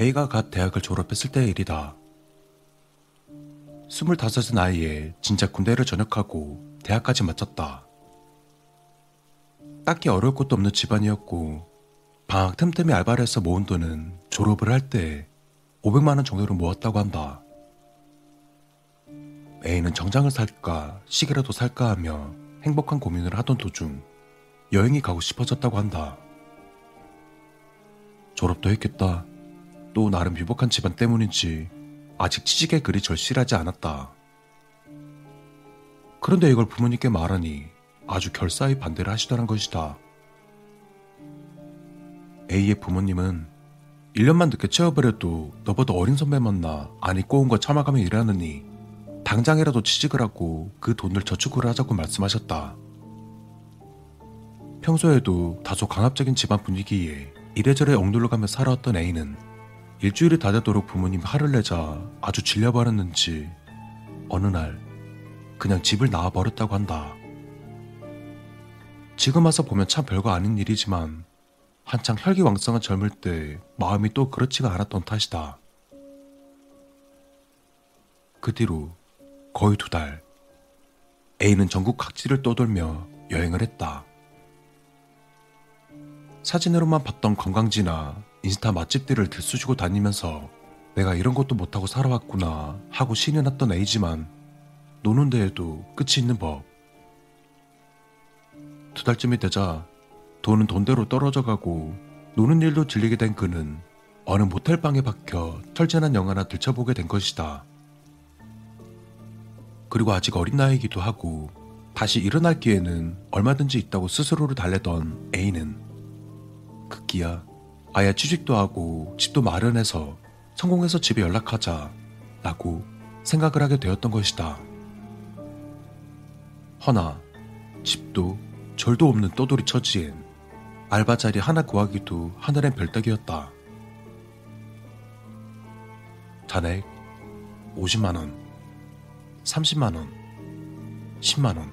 A가 갓 대학을 졸업했을 때의 일이다. 스물다섯의 나이에 진짜 군대를 전역하고 대학까지 마쳤다. 딱히 어려울 것도 없는 집안이었고 방학 틈틈이 알바를 해서 모은 돈은 졸업을 할 때 500만 원 정도를 모았다고 한다. A는 정장을 살까 시계라도 살까 하며 행복한 고민을 하던 도중 여행이 가고 싶어졌다고 한다. 졸업도 했겠다. 또 나름 유복한 집안 때문인지 아직 취직에 그리 절실하지 않았다. 그런데 이걸 부모님께 말하니 아주 결사히 반대를 하시더란 것이다. A의 부모님은 1년만 늦게 해도 너보다 어린 선배 만나 안 입고 온거 참아가며 일하느니 당장이라도 취직을 하고 그 돈을 저축을 하자고 말씀하셨다. 평소에도 다소 강압적인 집안 분위기에 이래저래 억눌러가며 살아왔던 A는 일주일이 다 되도록 부모님 화를 내자 아주 질려버렸는지 어느 날 그냥 집을 나와버렸다고 한다. 지금 와서 보면 참 별거 아닌 일이지만 한창 혈기왕성한 젊을 때 마음이 또 그렇지가 않았던 탓이다. 그 뒤로 거의 두 달, A는 전국 각지를 떠돌며 여행을 했다. 사진으로만 봤던 관광지나 인스타 맛집들을 들쑤시고 다니면서 내가 이런 것도 못하고 살아왔구나 하고 신이 났던 A지만 노는 데에도 끝이 있는 법. 두 달쯤이 되자 돈은 돈대로 떨어져 가고 노는 일도 질리게 된 그는 어느 모텔방에 박혀 철저한 영화나 들춰보게 된 것이다. 그리고 아직 어린 나이이기도 하고 다시 일어날 기회는 얼마든지 있다고 스스로를 달래던 A는 급기야 아예 취직도 하고 집도 마련해서 성공해서 집에 연락하자 라고 생각을 하게 되었던 것이다. 허나 집도 절도 없는 떠돌이 처지엔 알바 자리 하나 구하기도 하늘엔 별따기였다. 잔액 50만원, 30만원, 10만원.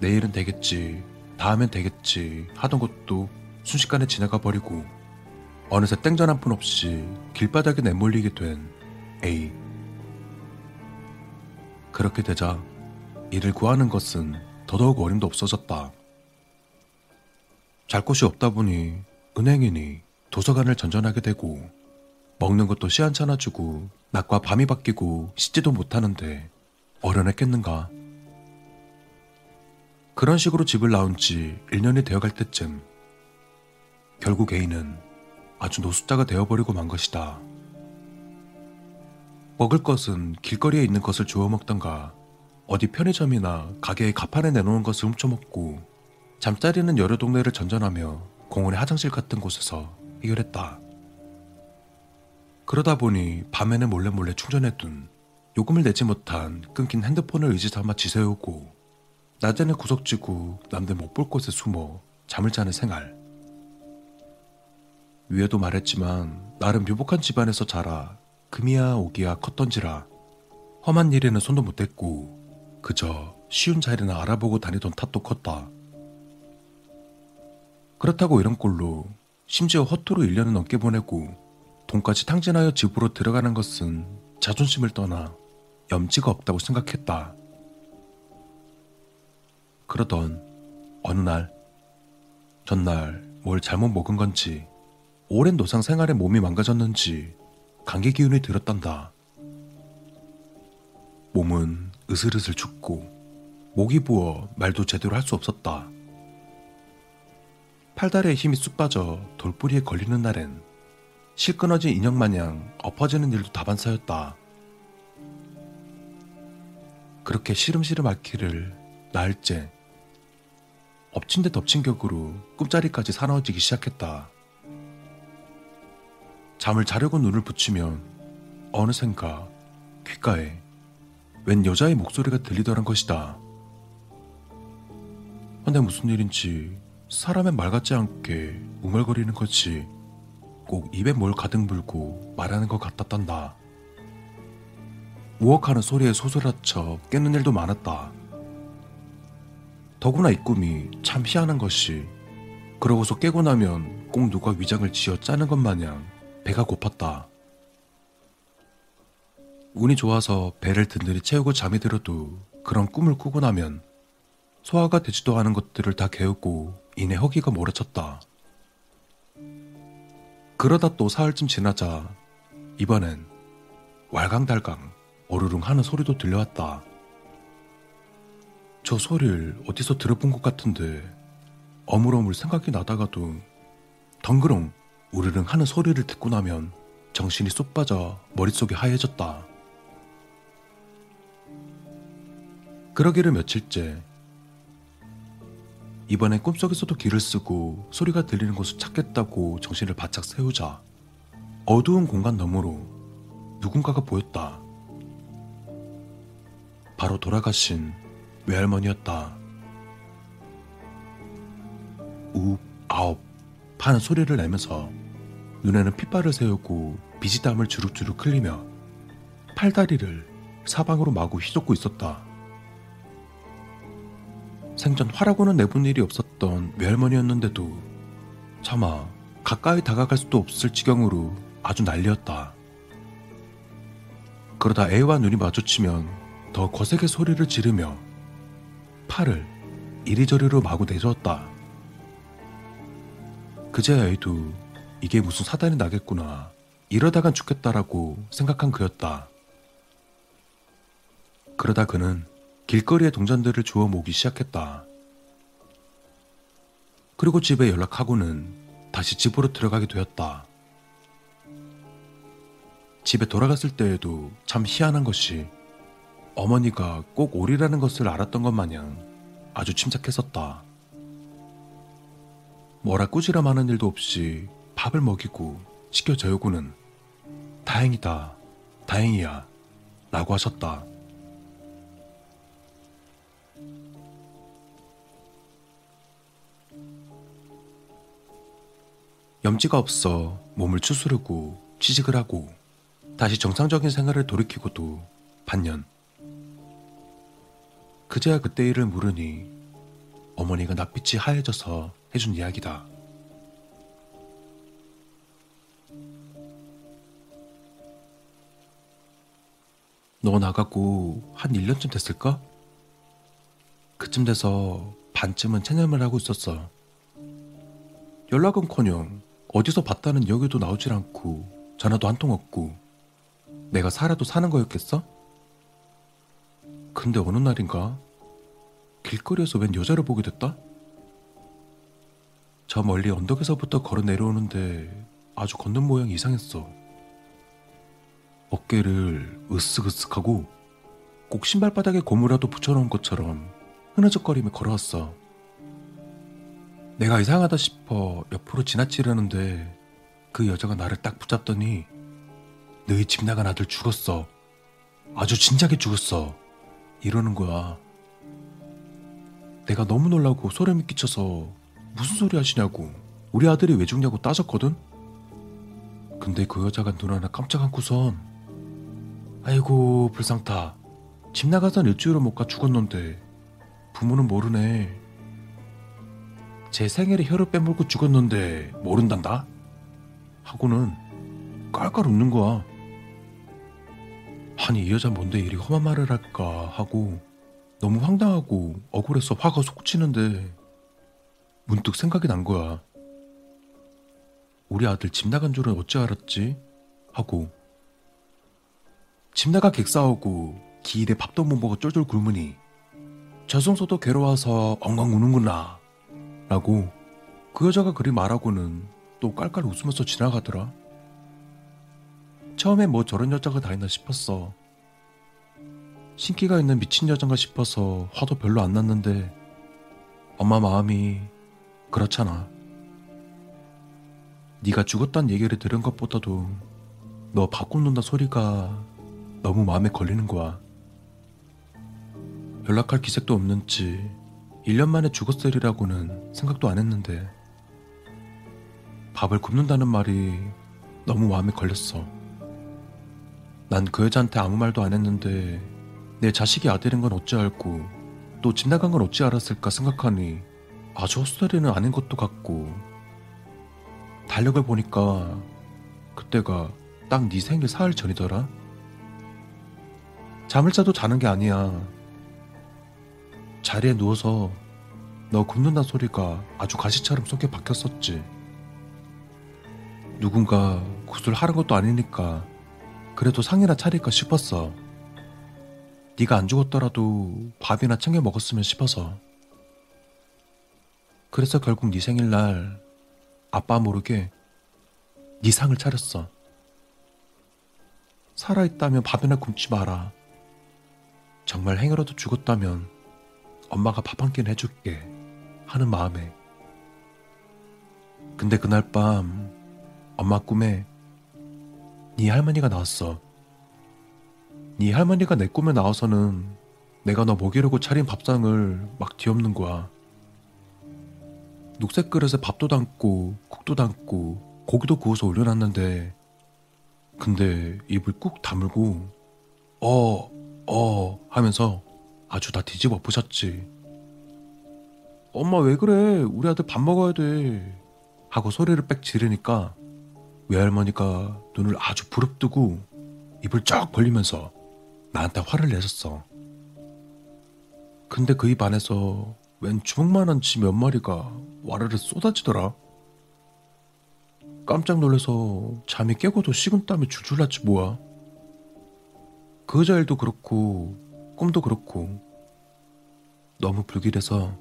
내일은 되겠지, 다음엔 되겠지 하던 것도 순식간에 지나가 버리고 어느새 땡전 한 푼 없이 길바닥에 내몰리게 된 A. 그렇게 되자 일을 구하는 것은 더더욱 어림도 없어졌다. 잘 곳이 없다 보니 은행이니 도서관을 전전하게 되고 먹는 것도 시한찮아 주고 낮과 밤이 바뀌고 씻지도 못하는데 어련했겠는가? 그런 식으로 집을 나온 지 1년이 되어갈 때쯤 결국 A는 아주 노숙자가 되어버리고 만 것이다. 먹을 것은 길거리에 있는 것을 주워 먹던가 어디 편의점이나 가게의 가판에 내놓은 것을 훔쳐먹고 잠자리는 여러 동네를 전전하며 공원의 화장실 같은 곳에서 해결했다. 그러다 보니 밤에는 몰래 몰래 충전해둔 요금을 내지 못한 끊긴 핸드폰을 의지 삼아 지새우고 낮에는 구석지고 남들 못 볼 곳에 숨어 잠을 자는 생활. 위에도 말했지만 나름 묘복한 집안에서 자라 금이야 오기야 컸던지라 험한 일에는 손도 못 댔고 그저 쉬운 자리나 알아보고 다니던 탓도 컸다. 그렇다고 이런 꼴로 심지어 허투루 1년을 넘게 보내고 돈까지 탕진하여 집으로 들어가는 것은 자존심을 떠나 염치가 없다고 생각했다. 그러던 어느 날 전날 뭘 잘못 먹은 건지 오랜 노상 생활에 몸이 망가졌는지 감기 기운이 들었단다. 몸은 으슬으슬 춥고 목이 부어 말도 제대로 할 수 없었다. 팔다리에 힘이 쑥 빠져 돌뿌리에 걸리는 날엔 실끄러진 인형 마냥 엎어지는 일도 다반사였다. 그렇게 시름시름 앓기를 나흘째 엎친 데 덮친 격으로 꿈자리까지 사나워지기 시작했다. 잠을 자려고 눈을 붙이면 어느샌가 귓가에 웬 여자의 목소리가 들리더란 것이다. 근데 무슨 일인지 사람의 말 같지 않게 웅얼거리는 것이 꼭 입에 뭘 가득 물고 말하는 것 같았단다. 우억하는 소리에 소설라쳐 깨는 일도 많았다. 더구나 이 꿈이 참 희한한 것이 그러고서 깨고 나면 꼭 누가 위장을 지어 짜는 것 마냥 배가 고팠다. 운이 좋아서 배를 든든히 채우고 잠이 들어도 그런 꿈을 꾸고 나면 소화가 되지도 않은 것들을 다 개우고 이내 허기가 몰아쳤다. 그러다 또 사흘쯤 지나자 이번엔 왈강달강 어르릉 하는 소리도 들려왔다. 저 소리를 어디서 들어본 것 같은데 어물어물 생각이 나다가도 덩그렁 우르릉 하는 소리를 듣고 나면 정신이 쏙 빠져 머릿속이 하얘졌다. 그러기를 며칠째 이번엔 꿈속에서도 길을 쓰고 소리가 들리는 곳을 찾겠다고 정신을 바짝 세우자 어두운 공간 너머로 누군가가 보였다. 바로 돌아가신 외할머니였다. 우읍 아홉 파는 소리를 내면서 눈에는 핏발을 세우고 비지땀을 주룩주룩 흘리며 팔다리를 사방으로 마구 휘젓고 있었다. 생전 화라고는 내본 일이 없었던 외할머니였는데도 차마 가까이 다가갈 수도 없을 지경으로 아주 난리였다. 그러다 애와 눈이 마주치면 더 거세게 소리를 지르며 팔을 이리저리로 마구 내저었다. 그제야 애도 이게 무슨 사단이 나겠구나. 이러다간 죽겠다라고 생각한 그였다. 그러다 그는 길거리의 동전들을 주워 모기 시작했다. 그리고 집에 연락하고는 다시 집으로 들어가게 되었다. 집에 돌아갔을 때에도 참 희한한 것이 어머니가 꼭 오리라는 것을 알았던 것 마냥 아주 침착했었다. 뭐라 꾸지람 하는 일도 없이 밥을 먹이고 시켜 재우고는 다행이다, 다행이야 라고 하셨다. 염지가 없어 몸을 추스르고 취직을 하고 다시 정상적인 생활을 돌이키고도 반년. 그제야 그때 일을 물으니 어머니가 낯빛이 하얘져서 해준 이야기다. 너 나가고 한 1년쯤 됐을까? 그쯤 돼서 반쯤은 체념을 하고 있었어. 연락은 커녕 어디서 봤다는 여기도 나오질 않고 전화도 한 통 없고 내가 살아도 사는 거였겠어? 근데 어느 날인가 길거리에서 웬 여자를 보게 됐다? 저 멀리 언덕에서부터 걸어 내려오는데 아주 걷는 모양이 이상했어. 어깨를 으쓱으쓱하고 꼭 신발바닥에 고무라도 붙여놓은 것처럼 흐느적거리며 걸어왔어. 내가 이상하다 싶어 옆으로 지나치려는데 그 여자가 나를 딱 붙잡더니 너희 집 나간 아들 죽었어. 아주 진작에 죽었어. 이러는 거야. 내가 너무 놀라고 소름이 끼쳐서 무슨 소리 하시냐고 우리 아들이 왜 죽냐고 따졌거든? 근데 그 여자가 눈 하나 깜짝 안고선 아이고 불상타 집 나가선 일주일을 못 가 죽었는데 부모는 모르네 제 생일에 혀를 빼물고 죽었는데 모른단다? 하고는 깔깔 웃는 거야. 아니 이 여자 뭔데 이리 험한 말을 할까 하고 너무 황당하고 억울해서 화가 솟치는데 문득 생각이 난 거야. 우리 아들 집 나간 줄은 어찌 알았지? 하고 집 나가 객싸우고 기일에 밥도 못 먹어 쫄쫄 굶으니 저승소도 괴로워서 엉엉 우는구나 라고 그 여자가 그리 말하고는 또 깔깔 웃으면서 지나가더라. 처음에 뭐 저런 여자가 다 있나 싶었어. 신기가 있는 미친 여잔가 싶어서 화도 별로 안 났는데 엄마 마음이 그렇잖아. 네가 죽었단 얘기를 들은 것보다도 너밥 굽는다 소리가 너무 마음에 걸리는 거야. 연락할 기색도 없는지 1년 만에 죽었으리라고는 생각도 안 했는데 밥을 굽는다는 말이 너무 마음에 걸렸어. 난 그 여자한테 아무 말도 안 했는데 내 자식이 아들인 건 어찌 알고 또 집 나간 건 어찌 알았을까 생각하니 아주 헛소리는 아닌 것도 같고 달력을 보니까 그때가 딱 네 생일 사흘 전이더라. 잠을 자도 자는 게 아니야. 자리에 누워서 너 굽는다 소리가 아주 가시처럼 속에 박혔었지. 누군가 굿을 하는 것도 아니니까 그래도 상이나 차릴까 싶었어. 네가 안 죽었더라도 밥이나 챙겨 먹었으면 싶어서. 그래서 결국 네 생일날 아빠 모르게 네 상을 차렸어. 살아있다면 밥이나 굶지 마라. 정말 행여라도 죽었다면 엄마가 밥 한 끼는 해줄게 하는 마음에. 근데 그날 밤 엄마 꿈에 네 할머니가 나왔어. 네 할머니가 내 꿈에 나와서는 내가 너 먹이려고 차린 밥상을 막 뒤엎는 거야. 녹색 그릇에 밥도 담고 국도 담고 고기도 구워서 올려놨는데 근데 입을 꾹 다물고 어, 어 하면서 아주 다 뒤집어 부셨지. 엄마 왜 그래? 우리 아들 밥 먹어야 돼. 하고 소리를 빽 지르니까 외할머니가 눈을 아주 부릅뜨고 입을 쫙 벌리면서 나한테 화를 내셨어. 근데 그 입 안에서 웬 주먹만한 쥐 몇 마리가 와르르 쏟아지더라. 깜짝 놀라서 잠이 깨고도 식은땀이 줄줄 났지 뭐야. 그 여자 일도 그렇고 꿈도 그렇고 너무 불길해서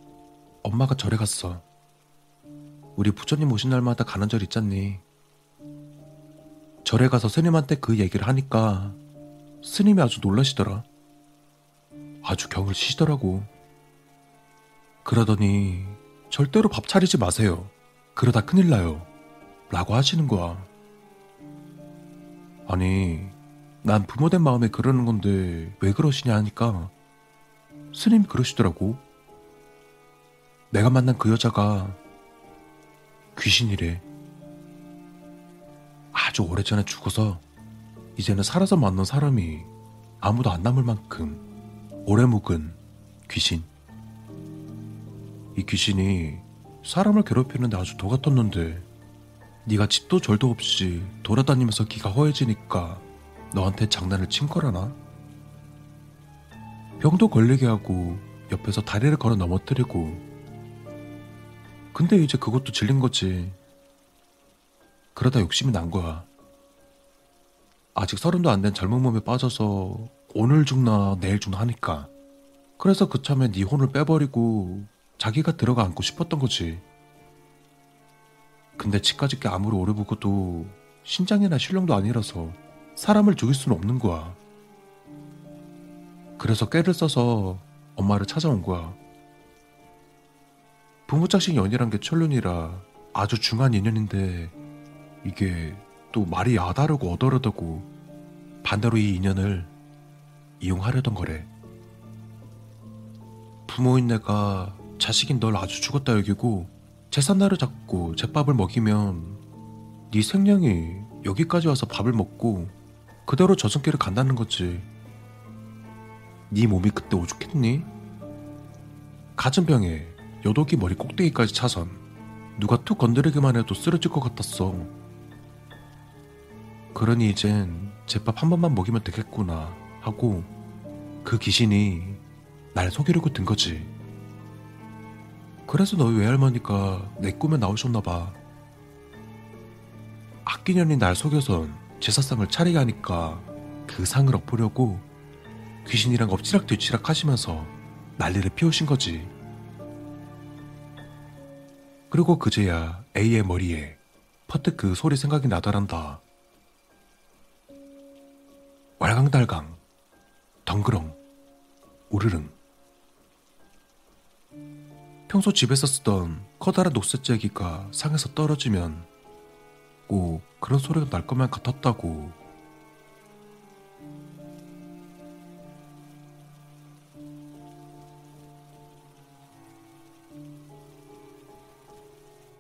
엄마가 절에 갔어. 우리 부처님 오신 날마다 가는 절 있잖니. 절에 가서 스님한테 그 얘기를 하니까 스님이 아주 놀라시더라. 아주 경을 치시더라고. 그러더니 절대로 밥 차리지 마세요. 그러다 큰일 나요. 라고 하시는 거야. 아니, 난 부모된 마음에 그러는 건데 왜 그러시냐 하니까 스님이 그러시더라고. 내가 만난 그 여자가 귀신이래. 아주 오래전에 죽어서 이제는 살아서 만난 사람이 아무도 안 남을 만큼 오래 묵은 귀신. 이 귀신이 사람을 괴롭히는데 아주 도 같았는데 네가 집도 절도 없이 돌아다니면서 기가 허해지니까 너한테 장난을 친 거라나? 병도 걸리게 하고 옆에서 다리를 걸어 넘어뜨리고 근데 이제 그것도 질린 거지. 그러다 욕심이 난 거야. 아직 서른도 안 된 젊은 몸에 빠져서 오늘 죽나 내일 죽나 하니까. 그래서 그참에 네 혼을 빼버리고 자기가 들어가 앉고 싶었던 거지. 근데 치까지 게 아무리 오래 보고도 신장이나 신령도 아니라서 사람을 죽일 수는 없는 거야. 그래서 깨를 써서 엄마를 찾아온 거야. 부모 자식 연이란 게 천륜이라 아주 중한 인연인데 이게 또 말이 야다르고 어더러더고 반대로 이 인연을 이용하려던 거래. 부모인 내가 자식인 널 아주 죽었다 여기고 제삿날을 잡고 제밥을 먹이면 네 생명이 여기까지 와서 밥을 먹고 그대로 저승길을 간다는 거지. 네 몸이 그때 오죽했니? 가진 병에 여독이 머리 꼭대기까지 차선 누가 툭 건드리기만 해도 쓰러질 것 같았어. 그러니 이젠 제밥 한 번만 먹이면 되겠구나 하고 그 귀신이 날 속이려고 든 거지. 그래서 너희 외할머니가 내 꿈에 나오셨나 봐. 악기년이 날 속여선 제사상을 차리게 하니까 그 상을 엎으려고 귀신이랑 엎치락 뒤치락 하시면서 난리를 피우신 거지. 그리고 그제야 A의 머리에 퍼뜩 그 소리 생각이 나더란다. 왈강달강, 덩그렁, 우르릉. 평소 집에서 쓰던 커다란 녹색제기가 상에서 떨어지면 꼭 그런 소리가 날 것만 같았다고